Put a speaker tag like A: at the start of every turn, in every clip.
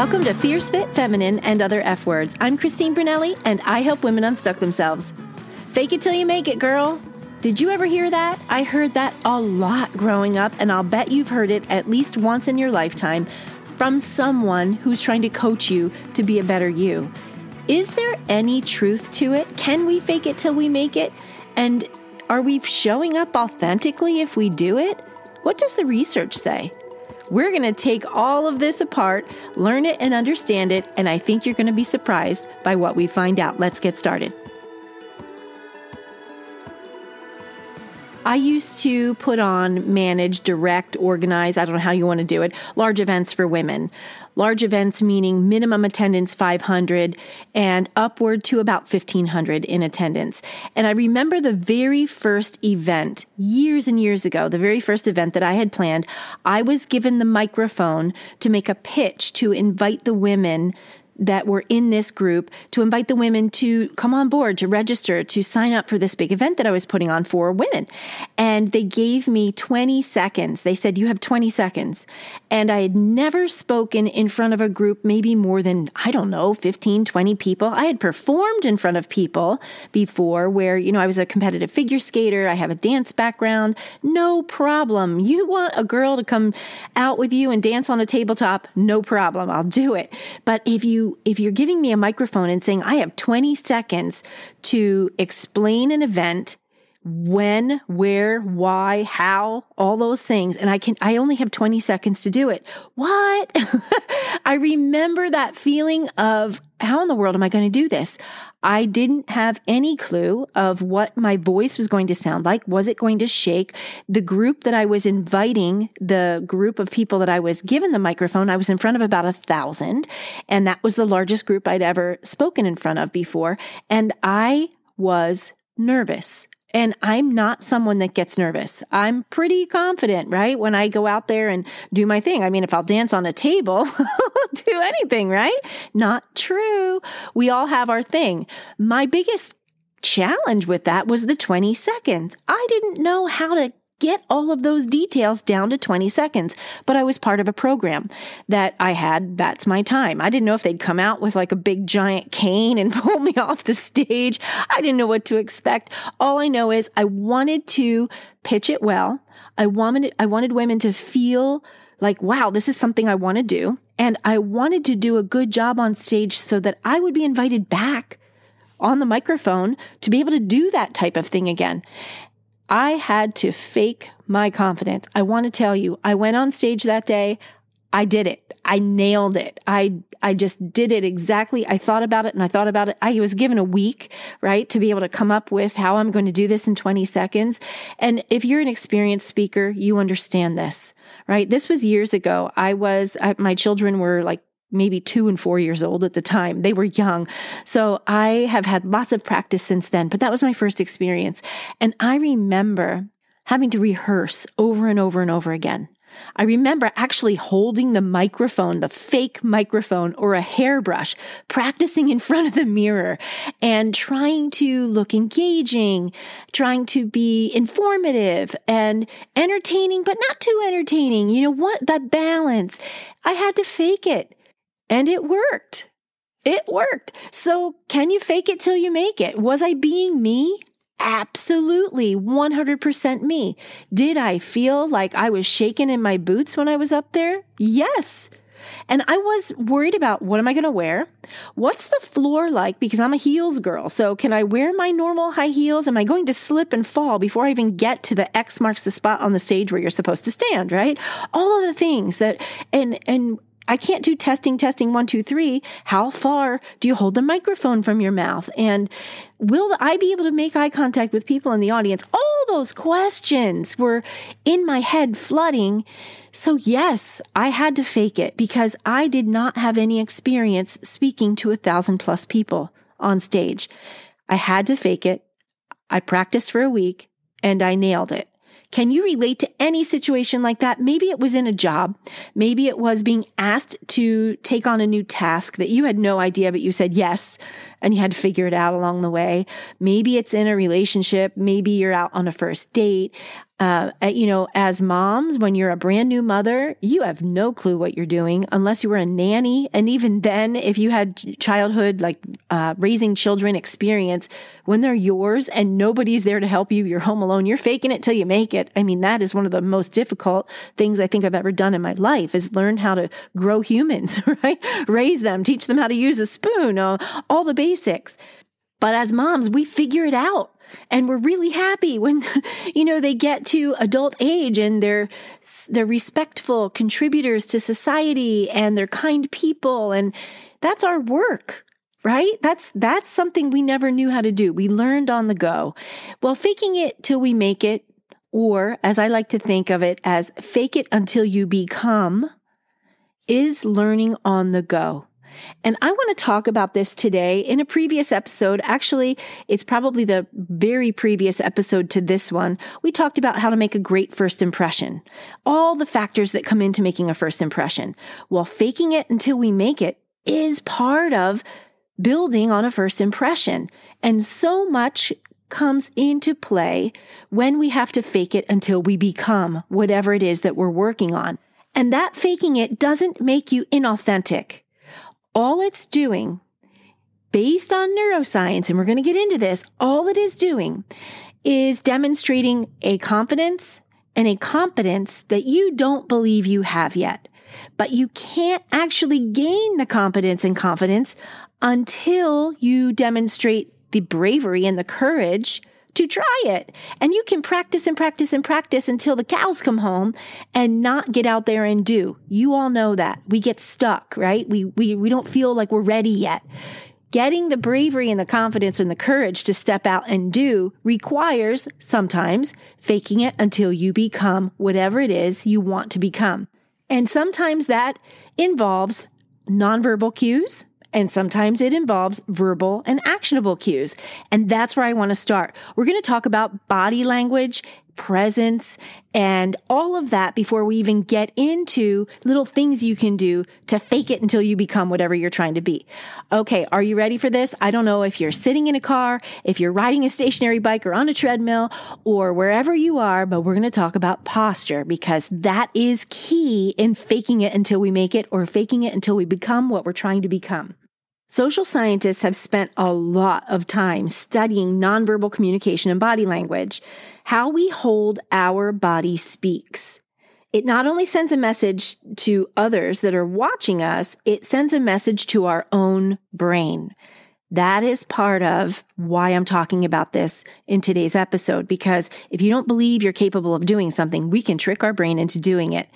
A: Welcome to Fierce Fit Feminine and Other F Words. I'm Christine Brunelli, and I help women unstuck themselves. Fake it till you make it, girl. Did you ever hear that? I heard that a lot growing up, and I'll bet you've heard it at least once in your lifetime from someone who's trying to coach you to be a better you. Is there any truth to it? Can we fake it till we make it? And are we showing up authentically if we do it? What does the research say? We're going to take all of this apart, learn it and understand it, and I think you're going to be surprised by what we find out. Let's get started. I used to put on, manage, direct, organize, I don't know how you want to do it, large events for women. Large events meaning minimum attendance 500 and upward to about 1500 in attendance. And I remember the very first event years and years ago, the very first event that I had planned, I was given the microphone to make a pitch to invite the women that were in this group to invite the women to come on board, to register, to sign up for this big event that I was putting on for women. And they gave me 20 seconds. They said, You have 20 seconds. And I had never spoken in front of a group, maybe more than, I don't know, 15, 20 people. I had performed in front of people before where, you know, I was a competitive figure skater, I have a dance background. No problem. You want a girl to come out with you and dance on a tabletop? No problem. I'll do it. But if you if you're giving me a microphone and saying I have 20 seconds to explain an event when, where, why, how, all those things. And I can, I only have 20 seconds to do it. What? I remember that feeling of how in the world am I going to do this? I didn't have any clue of what my voice was going to sound like. Was it going to shake? The group that I was inviting, the group of people that I was given the microphone, I was in front of about a thousand. And that was the largest group I'd ever spoken in front of before. And I was nervous. And I'm not someone that gets nervous. I'm pretty confident, right? When I go out there and do my thing. I mean, if I'll dance on a table, do anything, right? Not true. We all have our thing. My biggest challenge with that was the 20 seconds. I didn't know how to get all of those details down to 20 seconds. But I was part of a program that I had. That's my time. I didn't know if they'd come out with like a big giant cane and pull me off the stage. I didn't know what to expect. All I know is I wanted to pitch it well. I wanted, I wanted women to feel like, wow, this is something I want to do. And I wanted to do a good job on stage so that I would be invited back on the microphone to be able to do that type of thing again. I had to fake my confidence. I want to tell you, I went on stage that day. I did it. I nailed it. I I just did it exactly. I thought about it and I thought about it. I was given a week, right, to be able to come up with how I'm going to do this in 20 seconds. And if you're an experienced speaker, you understand this, right? This was years ago. I was I, my children were like maybe two and four years old at the time. They were young. So I have had lots of practice since then, but that was my first experience. And I remember having to rehearse over and over and over again. I remember actually holding the microphone, the fake microphone or a hairbrush, practicing in front of the mirror and trying to look engaging, trying to be informative and entertaining, but not too entertaining. You know what? That balance. I had to fake it. And it worked. It worked. So, can you fake it till you make it? Was I being me? Absolutely, 100% me. Did I feel like I was shaking in my boots when I was up there? Yes. And I was worried about what am I going to wear? What's the floor like? Because I'm a heels girl. So can I wear my normal high heels? Am I going to slip and fall before I even get to the X marks the spot on the stage where you're supposed to stand, right? All of the things that, and, and I can't do testing, testing one, two, three. How far do you hold the microphone from your mouth? And will I be able to make eye contact with people in the audience? All those questions were in my head flooding. So, yes, I had to fake it because I did not have any experience speaking to a thousand plus people on stage. I had to fake it. I practiced for a week and I nailed it. Can you relate to any situation like that? Maybe it was in a job. Maybe it was being asked to take on a new task that you had no idea, but you said yes. And you had to figure it out along the way. Maybe it's in a relationship. Maybe you're out on a first date. Uh, you know, as moms, when you're a brand new mother, you have no clue what you're doing unless you were a nanny. And even then, if you had childhood, like uh, raising children experience, when they're yours and nobody's there to help you, you're home alone, you're faking it till you make it. I mean, that is one of the most difficult things I think I've ever done in my life is learn how to grow humans, right? Raise them, teach them how to use a spoon, uh, all the basics. But as moms, we figure it out. And we're really happy when you know they get to adult age and they're they're respectful contributors to society and they're kind people. And that's our work right? That's that's something we never knew how to do. We learned on the go. Well faking it till we make it or as i like to think of it as fake it until you become is learning on the go and I want to talk about this today in a previous episode. Actually, it's probably the very previous episode to this one. We talked about how to make a great first impression, all the factors that come into making a first impression. Well, faking it until we make it is part of building on a first impression. And so much comes into play when we have to fake it until we become whatever it is that we're working on. And that faking it doesn't make you inauthentic all it's doing, based on neuroscience, and we're going to get into this, all it is doing is demonstrating a confidence and a competence that you don't believe you have yet. But you can't actually gain the competence and confidence until you demonstrate the bravery and the courage to try it. And you can practice and practice and practice until the cows come home and not get out there and do. You all know that. We get stuck, right? We we we don't feel like we're ready yet. Getting the bravery and the confidence and the courage to step out and do requires sometimes faking it until you become whatever it is you want to become. And sometimes that involves nonverbal cues, and sometimes it involves verbal and actionable cues. And that's where I want to start. We're going to talk about body language, presence, and all of that before we even get into little things you can do to fake it until you become whatever you're trying to be. Okay, are you ready for this? I don't know if you're sitting in a car, if you're riding a stationary bike or on a treadmill, or wherever you are, but we're going to talk about posture because that is key in faking it until we make it or faking it until we become what we're trying to become. Social scientists have spent a lot of time studying nonverbal communication and body language. How we hold our body speaks. It not only sends a message to others that are watching us, it sends a message to our own brain. That is part of why I'm talking about this in today's episode, because if you don't believe you're capable of doing something, we can trick our brain into doing it.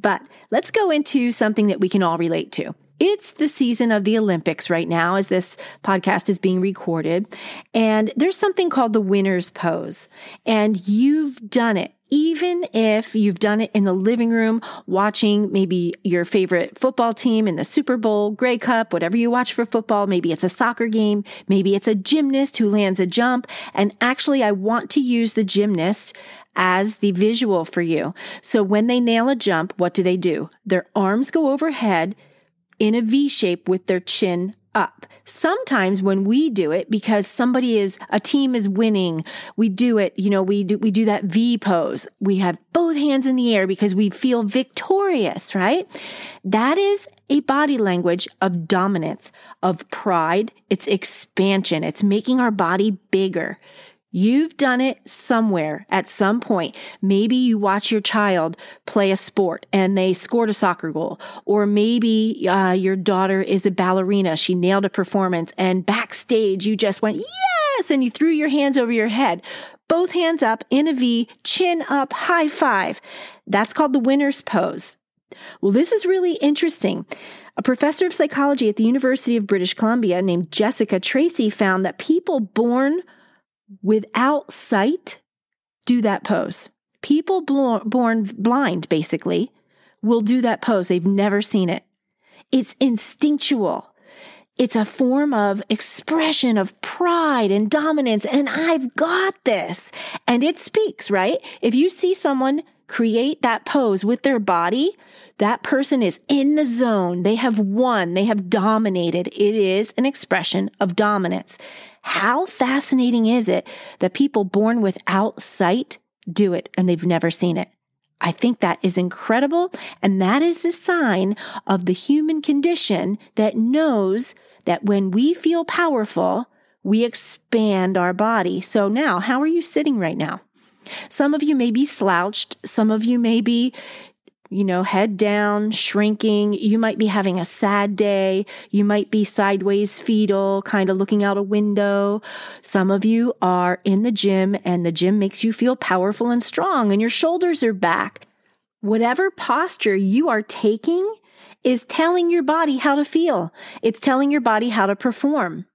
A: But let's go into something that we can all relate to. It's the season of the Olympics right now as this podcast is being recorded. And there's something called the winner's pose. And you've done it. Even if you've done it in the living room, watching maybe your favorite football team in the Super Bowl, Grey Cup, whatever you watch for football, maybe it's a soccer game, maybe it's a gymnast who lands a jump. And actually, I want to use the gymnast as the visual for you. So when they nail a jump, what do they do? Their arms go overhead in a V shape with their chin up. Sometimes when we do it because somebody is a team is winning, we do it, you know, we do we do that V pose. We have both hands in the air because we feel victorious, right? That is a body language of dominance, of pride, it's expansion, it's making our body bigger. You've done it somewhere at some point. Maybe you watch your child play a sport and they scored a soccer goal. Or maybe uh, your daughter is a ballerina. She nailed a performance and backstage you just went, yes, and you threw your hands over your head. Both hands up in a V, chin up, high five. That's called the winner's pose. Well, this is really interesting. A professor of psychology at the University of British Columbia named Jessica Tracy found that people born without sight do that pose. People born blind, basically, will do that pose. They've never seen it. It's instinctual. It's a form of expression of pride and dominance, and I've got this. And it speaks, right? If you see someone create that pose with their body, that person is in the zone. They have won. They have dominated. It is an expression of dominance. How fascinating is it that people born without sight do it and they've never seen it? I think that is incredible. And that is a sign of the human condition that knows that when we feel powerful, we expand our body. So now, how are you sitting right now? Some of you may be slouched. Some of you may be you know, head down, shrinking. You might be having a sad day. You might be sideways fetal, kind of looking out a window. Some of you are in the gym and the gym makes you feel powerful and strong and your shoulders are back. Whatever posture you are taking is telling your body how to feel. It's telling your body how to perform.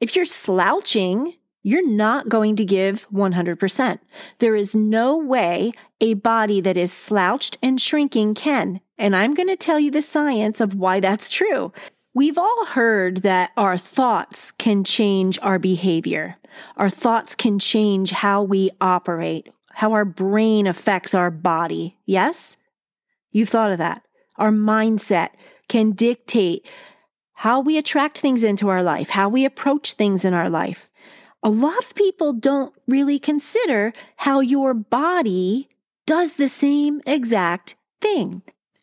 A: If you're slouching, you're not going to give 100%. There is no way a body that is slouched and shrinking can. And I'm going to tell you the science of why that's true. We've all heard that our thoughts can change our behavior. Our thoughts can change how we operate, how our brain affects our body. Yes? You've thought of that. Our mindset can dictate how we attract things into our life, how we approach things in our life a lot of people don't really consider how your body does the same exact thing.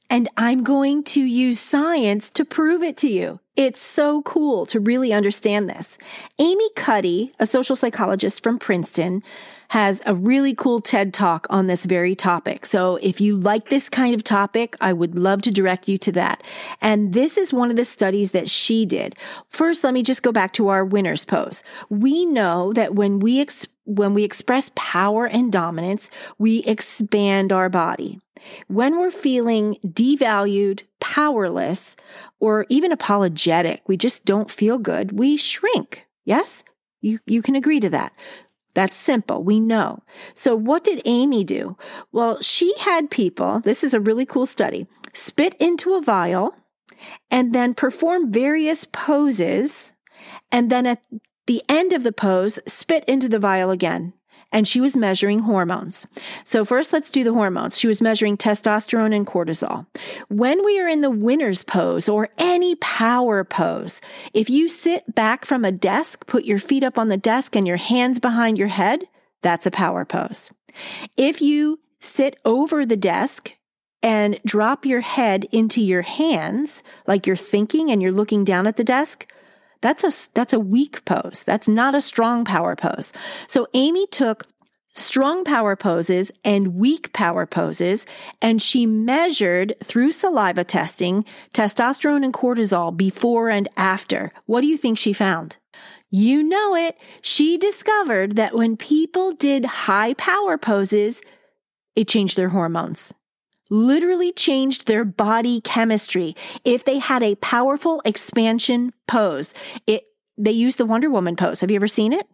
A: And I'm going to use science to prove it to you. It's so cool to really understand this. Amy Cuddy, a social psychologist from Princeton, has a really cool TED talk on this very topic. So if you like this kind of topic, I would love to direct you to that. And this is one of the studies that she did. First, let me just go back to our winner's pose. We know that when we ex- when we express power and dominance, we expand our body. When we're feeling devalued, powerless, or even apologetic, we just don't feel good, we shrink. Yes? You, you can agree to that. That's simple. We know. So, what did Amy do? Well, she had people, this is a really cool study, spit into a vial and then perform various poses. And then at the end of the pose, spit into the vial again and she was measuring hormones. So, first, let's do the hormones. She was measuring testosterone and cortisol. When we are in the winner's pose or any power pose, if you sit back from a desk, put your feet up on the desk and your hands behind your head, that's a power pose. If you sit over the desk, and drop your head into your hands like you're thinking and you're looking down at the desk, that's a that's a weak pose. That's not a strong power pose. So Amy took strong power poses and weak power poses and she measured through saliva testing testosterone and cortisol before and after. What do you think she found? You know it. She discovered that when people did high power poses, it changed their hormones literally changed their body chemistry. If they had a powerful expansion pose, it they use the Wonder Woman pose. Have you ever seen it?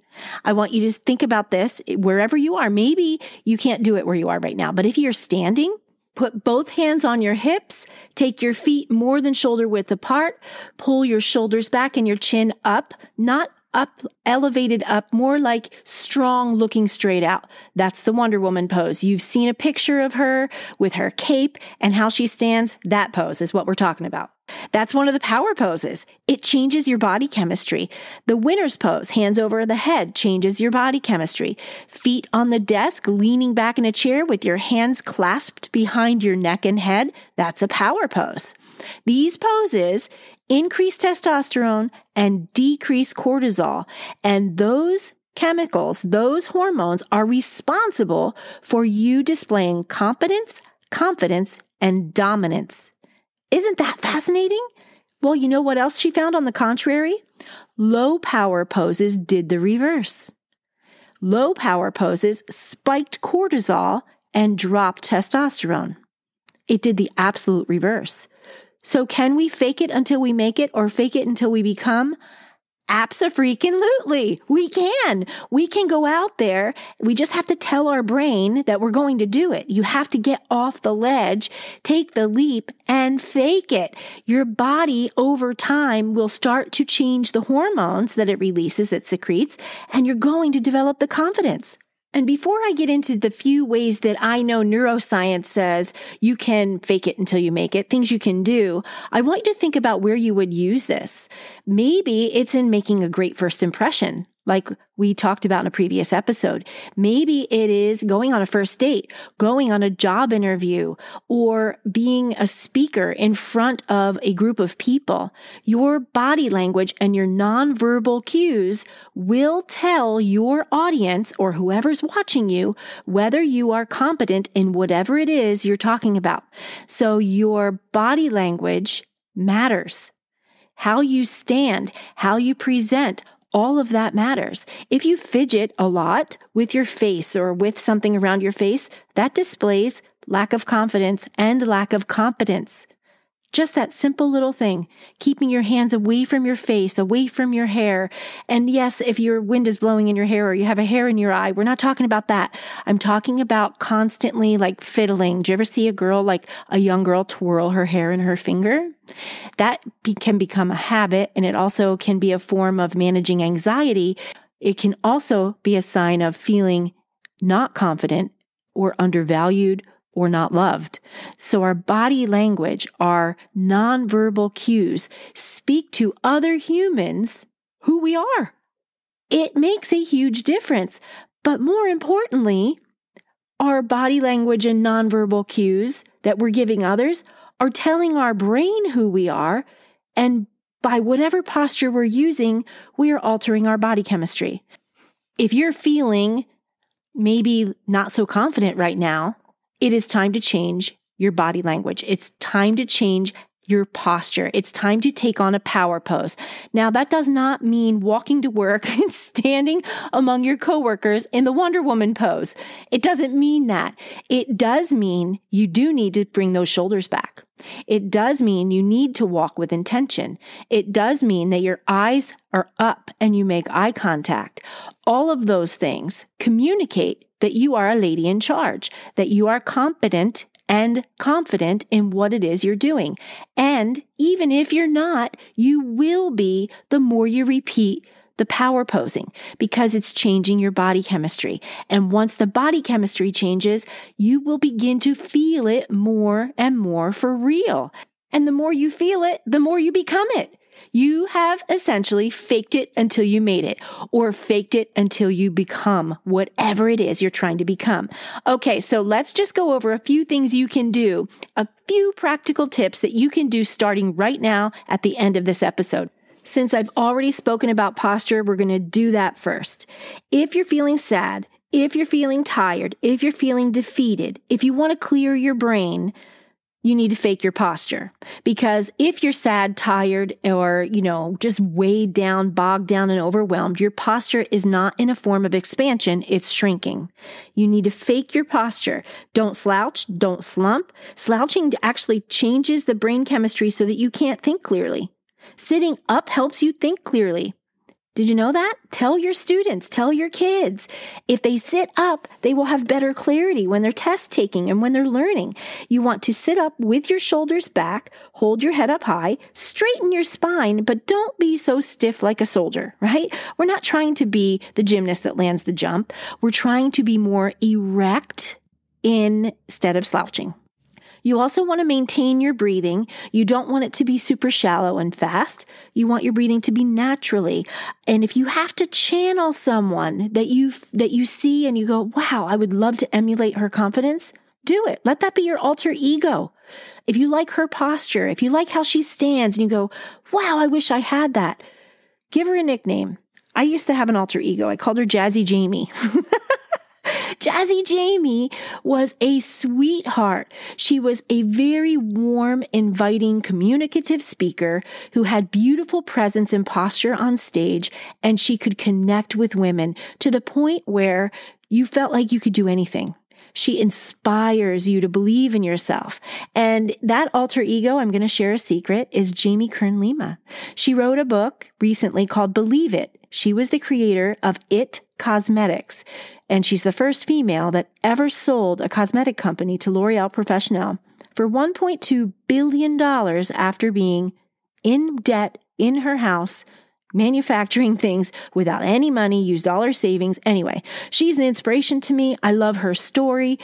A: I want you to think about this wherever you are. Maybe you can't do it where you are right now, but if you're standing, put both hands on your hips, take your feet more than shoulder width apart, pull your shoulders back and your chin up, not up, elevated up, more like strong looking straight out. That's the Wonder Woman pose. You've seen a picture of her with her cape and how she stands. That pose is what we're talking about. That's one of the power poses. It changes your body chemistry. The winner's pose, hands over the head, changes your body chemistry. Feet on the desk, leaning back in a chair with your hands clasped behind your neck and head, that's a power pose. These poses increase testosterone and decrease cortisol. And those chemicals, those hormones are responsible for you displaying competence, confidence, and dominance. Isn't that fascinating? Well, you know what else she found on the contrary? Low power poses did the reverse. Low power poses spiked cortisol and dropped testosterone. It did the absolute reverse. So can we fake it until we make it or fake it until we become? Absolutely. We can. We can go out there. We just have to tell our brain that we're going to do it. You have to get off the ledge, take the leap and fake it. Your body over time will start to change the hormones that it releases, it secretes, and you're going to develop the confidence. And before I get into the few ways that I know neuroscience says you can fake it until you make it, things you can do, I want you to think about where you would use this. Maybe it's in making a great first impression like we talked about in a previous episode. Maybe it is going on a first date, going on a job interview, or being a speaker in front of a group of people. Your body language and your nonverbal cues will tell your audience or whoever's watching you whether you are competent in whatever it is you're talking about. So your body language matters. How you stand, how you present, all of that matters. If you fidget a lot with your face or with something around your face, that displays lack of confidence and lack of competence. Just that simple little thing, keeping your hands away from your face, away from your hair. And yes, if your wind is blowing in your hair or you have a hair in your eye, we're not talking about that. I'm talking about constantly like fiddling. Do you ever see a girl, like a young girl, twirl her hair in her finger? That be- can become a habit and it also can be a form of managing anxiety. It can also be a sign of feeling not confident or undervalued or not loved. So our body language, our nonverbal cues speak to other humans who we are. It makes a huge difference. But more importantly, our body language and nonverbal cues that we're giving others are telling our brain who we are. And by whatever posture we're using, we are altering our body chemistry. If you're feeling maybe not so confident right now, it is time to change your body language. It's time to change your posture. It's time to take on a power pose. Now, that does not mean walking to work and standing among your coworkers in the Wonder Woman pose. It doesn't mean that. It does mean you do need to bring those shoulders back. It does mean you need to walk with intention. It does mean that your eyes are up and you make eye contact. All of those things communicate that you are a lady in charge, that you are competent and confident in what it is you're doing. And even if you're not, you will be the more you repeat the power posing because it's changing your body chemistry. And once the body chemistry changes, you will begin to feel it more and more for real. And the more you feel it, the more you become it. You have essentially faked it until you made it, or faked it until you become whatever it is you're trying to become. Okay, so let's just go over a few things you can do, a few practical tips that you can do starting right now at the end of this episode. Since I've already spoken about posture, we're going to do that first. If you're feeling sad, if you're feeling tired, if you're feeling defeated, if you want to clear your brain, you need to fake your posture. Because if you're sad, tired, or, you know, just weighed down, bogged down, and overwhelmed, your posture is not in a form of expansion, it's shrinking. You need to fake your posture. Don't slouch, don't slump. Slouching actually changes the brain chemistry so that you can't think clearly. Sitting up helps you think clearly. Did you know that? Tell your students, tell your kids. If they sit up, they will have better clarity when they're test taking and when they're learning. You want to sit up with your shoulders back, hold your head up high, straighten your spine, but don't be so stiff like a soldier, right? We're not trying to be the gymnast that lands the jump. We're trying to be more erect instead of slouching. You also want to maintain your breathing. You don't want it to be super shallow and fast. You want your breathing to be naturally. And if you have to channel someone that you that you see and you go, "Wow, I would love to emulate her confidence." Do it. Let that be your alter ego. If you like her posture, if you like how she stands and you go, "Wow, I wish I had that." Give her a nickname. I used to have an alter ego. I called her Jazzy Jamie. Jazzy Jamie was a sweetheart. She was a very warm, inviting, communicative speaker who had beautiful presence and posture on stage, and she could connect with women to the point where you felt like you could do anything. She inspires you to believe in yourself. And that alter ego, I'm going to share a secret, is Jamie Kern Lima. She wrote a book recently called Believe It. She was the creator of It Cosmetics, and she's the first female that ever sold a cosmetic company to L'Oreal Professionnel for $1.2 billion after being in debt in her house manufacturing things without any money, use dollar savings. Anyway, she's an inspiration to me. I love her story.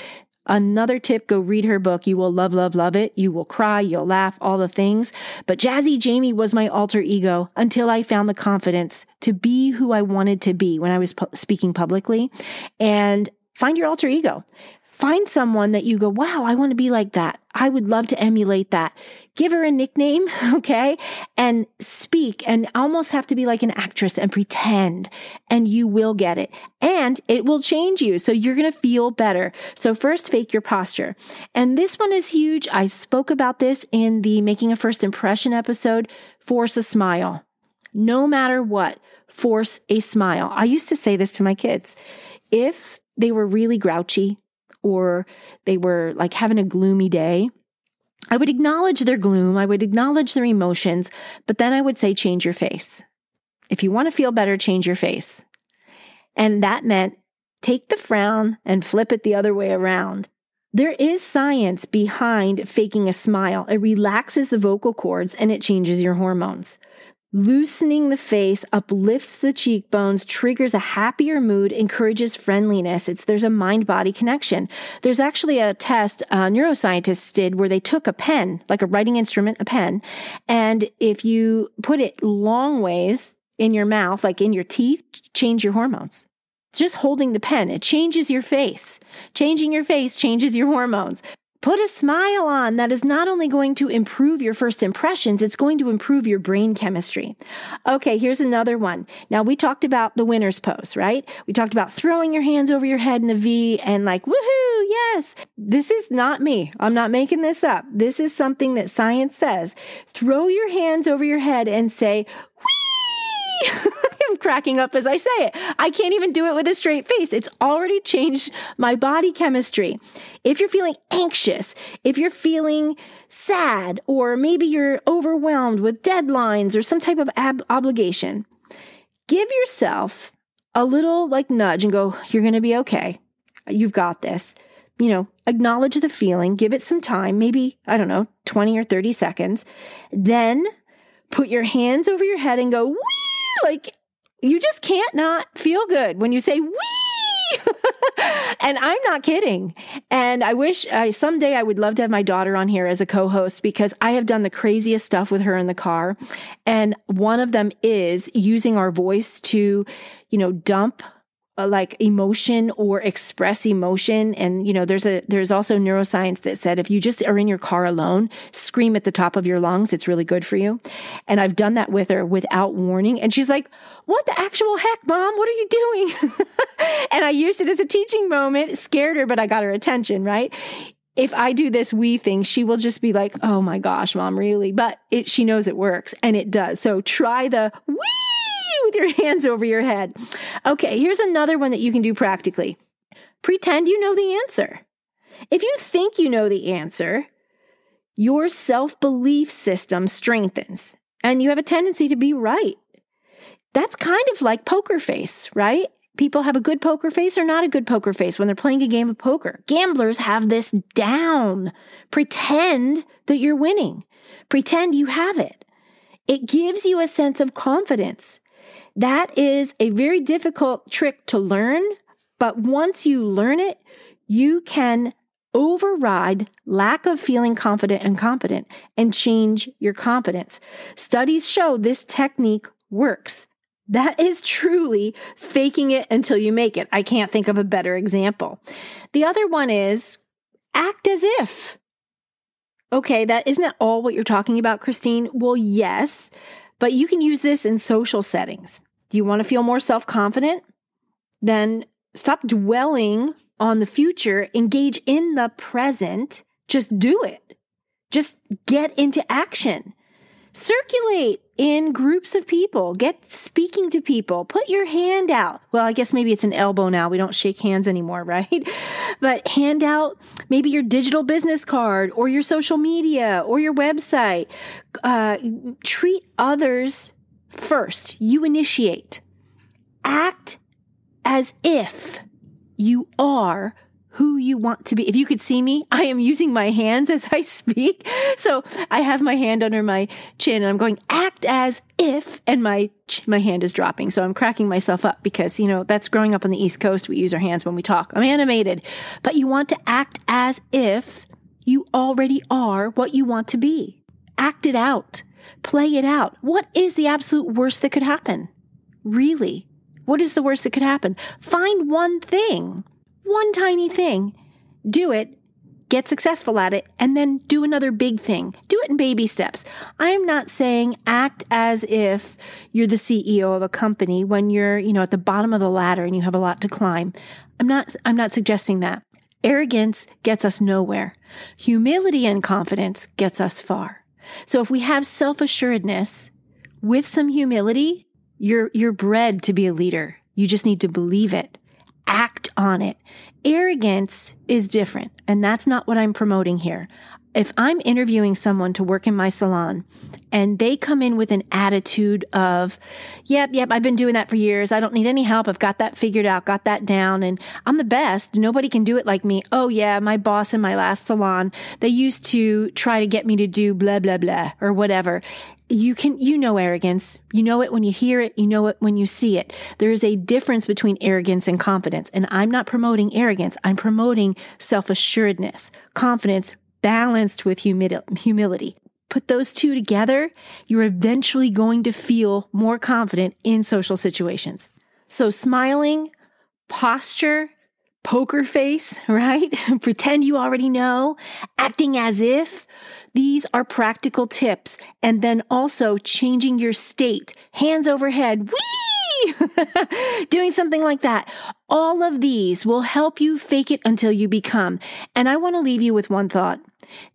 A: Another tip go read her book. You will love, love, love it. You will cry, you'll laugh, all the things. But Jazzy Jamie was my alter ego until I found the confidence to be who I wanted to be when I was pu- speaking publicly. And find your alter ego. Find someone that you go, wow, I want to be like that. I would love to emulate that. Give her a nickname, okay? And speak and almost have to be like an actress and pretend, and you will get it. And it will change you. So you're going to feel better. So, first, fake your posture. And this one is huge. I spoke about this in the Making a First Impression episode. Force a smile. No matter what, force a smile. I used to say this to my kids. If they were really grouchy, or they were like having a gloomy day, I would acknowledge their gloom, I would acknowledge their emotions, but then I would say, change your face. If you want to feel better, change your face. And that meant take the frown and flip it the other way around. There is science behind faking a smile. It relaxes the vocal cords and it changes your hormones. Loosening the face uplifts the cheekbones, triggers a happier mood, encourages friendliness. It's there's a mind body connection. There's actually a test uh, neuroscientists did where they took a pen, like a writing instrument, a pen, and if you put it long ways in your mouth, like in your teeth, change your hormones. Just holding the pen, it changes your face. Changing your face changes your hormones. Put a smile on. That is not only going to improve your first impressions, it's going to improve your brain chemistry. Okay, here's another one. Now, we talked about the winner's pose, right? We talked about throwing your hands over your head in a V and like, woohoo, yes. This is not me. I'm not making this up. This is something that science says. Throw your hands over your head and say. I'm cracking up as I say it. I can't even do it with a straight face. It's already changed my body chemistry. If you're feeling anxious, if you're feeling sad, or maybe you're overwhelmed with deadlines or some type of ab- obligation, give yourself a little like nudge and go, You're going to be okay. You've got this. You know, acknowledge the feeling, give it some time, maybe, I don't know, 20 or 30 seconds. Then put your hands over your head and go, Wee! Like you just can't not feel good when you say wee. and I'm not kidding. And I wish I someday I would love to have my daughter on here as a co-host because I have done the craziest stuff with her in the car. And one of them is using our voice to, you know, dump uh, like emotion or express emotion. And you know there's a there's also neuroscience that said if you just are in your car alone scream at the top of your lungs it's really good for you. And i've done that with her without warning. And she's like what the actual heck mom? What are you doing? And i used it as a teaching moment. Scared her but i got her attention right? If I do this we thing, she will just be like, "Oh my gosh, mom, really?" But it she knows it works and it does. So try the wee with your hands over your head. Okay, here's another one that you can do practically pretend you know the answer. If you think you know the answer, your self belief system strengthens and you have a tendency to be right. That's kind of like poker face, right? People have a good poker face or not a good poker face when they're playing a game of poker. Gamblers have this down. Pretend that you're winning. Pretend you have it. It gives you a sense of confidence. That is a very difficult trick to learn, but once you learn it, you can override lack of feeling confident and competent and change your competence. Studies show this technique works. That is truly faking it until you make it. I can't think of a better example. The other one is act as if. Okay, that isn't that all what you're talking about, Christine? Well, yes, but you can use this in social settings. Do you want to feel more self confident? Then stop dwelling on the future, engage in the present, just do it. Just get into action. Circulate in groups of people. Get speaking to people. Put your hand out. Well, I guess maybe it's an elbow now. We don't shake hands anymore, right? But hand out maybe your digital business card or your social media or your website. Uh, treat others first. You initiate. Act as if you are who you want to be. If you could see me, I am using my hands as I speak. So I have my hand under my chin and I'm going act as if and my my hand is dropping. So I'm cracking myself up because, you know, that's growing up on the East Coast. We use our hands when we talk. I'm animated. But you want to act as if you already are what you want to be. Act it out. Play it out. What is the absolute worst that could happen? Really? What is the worst that could happen? Find one thing one tiny thing, do it, get successful at it, and then do another big thing. Do it in baby steps. I am not saying act as if you're the CEO of a company when you're, you know, at the bottom of the ladder and you have a lot to climb. I'm not I'm not suggesting that. Arrogance gets us nowhere. Humility and confidence gets us far. So if we have self-assuredness with some humility, you're you're bred to be a leader. You just need to believe it on it. Arrogance is different, and that's not what I'm promoting here. If I'm interviewing someone to work in my salon and they come in with an attitude of, yep, yep, I've been doing that for years. I don't need any help. I've got that figured out, got that down, and I'm the best. Nobody can do it like me. Oh, yeah, my boss in my last salon, they used to try to get me to do blah, blah, blah, or whatever you can you know arrogance you know it when you hear it you know it when you see it there is a difference between arrogance and confidence and i'm not promoting arrogance i'm promoting self-assuredness confidence balanced with humil- humility. Put those two together you're eventually going to feel more confident in social situations. So smiling posture poker face right? Pretend you already know acting as if. These are practical tips. And then also changing your state, hands overhead, whee! Doing something like that. All of these will help you fake it until you become. And I want to leave you with one thought.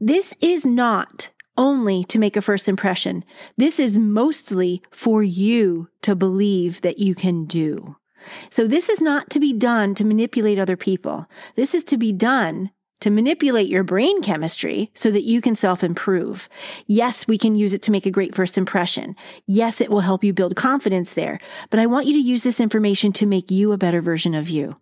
A: This is not only to make a first impression. This is mostly for you to believe that you can do. So this is not to be done to manipulate other people. This is to be done to manipulate your brain chemistry so that you can self improve. Yes, we can use it to make a great first impression. Yes, it will help you build confidence there, but I want you to use this information to make you a better version of you.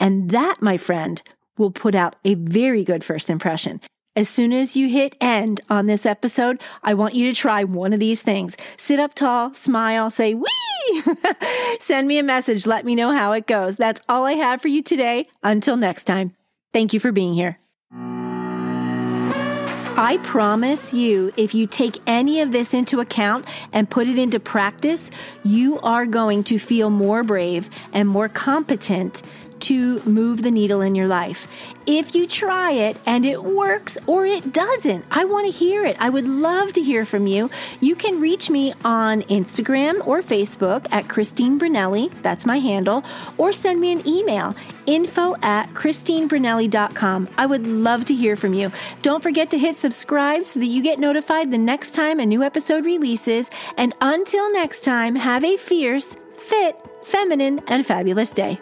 A: And that, my friend, will put out a very good first impression. As soon as you hit end on this episode, I want you to try one of these things. Sit up tall, smile, say, wee! Send me a message. Let me know how it goes. That's all I have for you today. Until next time. Thank you for being here. I promise you, if you take any of this into account and put it into practice, you are going to feel more brave and more competent to move the needle in your life. If you try it and it works or it doesn't, I want to hear it. I would love to hear from you. You can reach me on Instagram or Facebook at Christine Brunelli, that's my handle, or send me an email, info at christinebrunelli.com. I would love to hear from you. Don't forget to hit subscribe so that you get notified the next time a new episode releases. And until next time, have a fierce, fit, feminine, and fabulous day.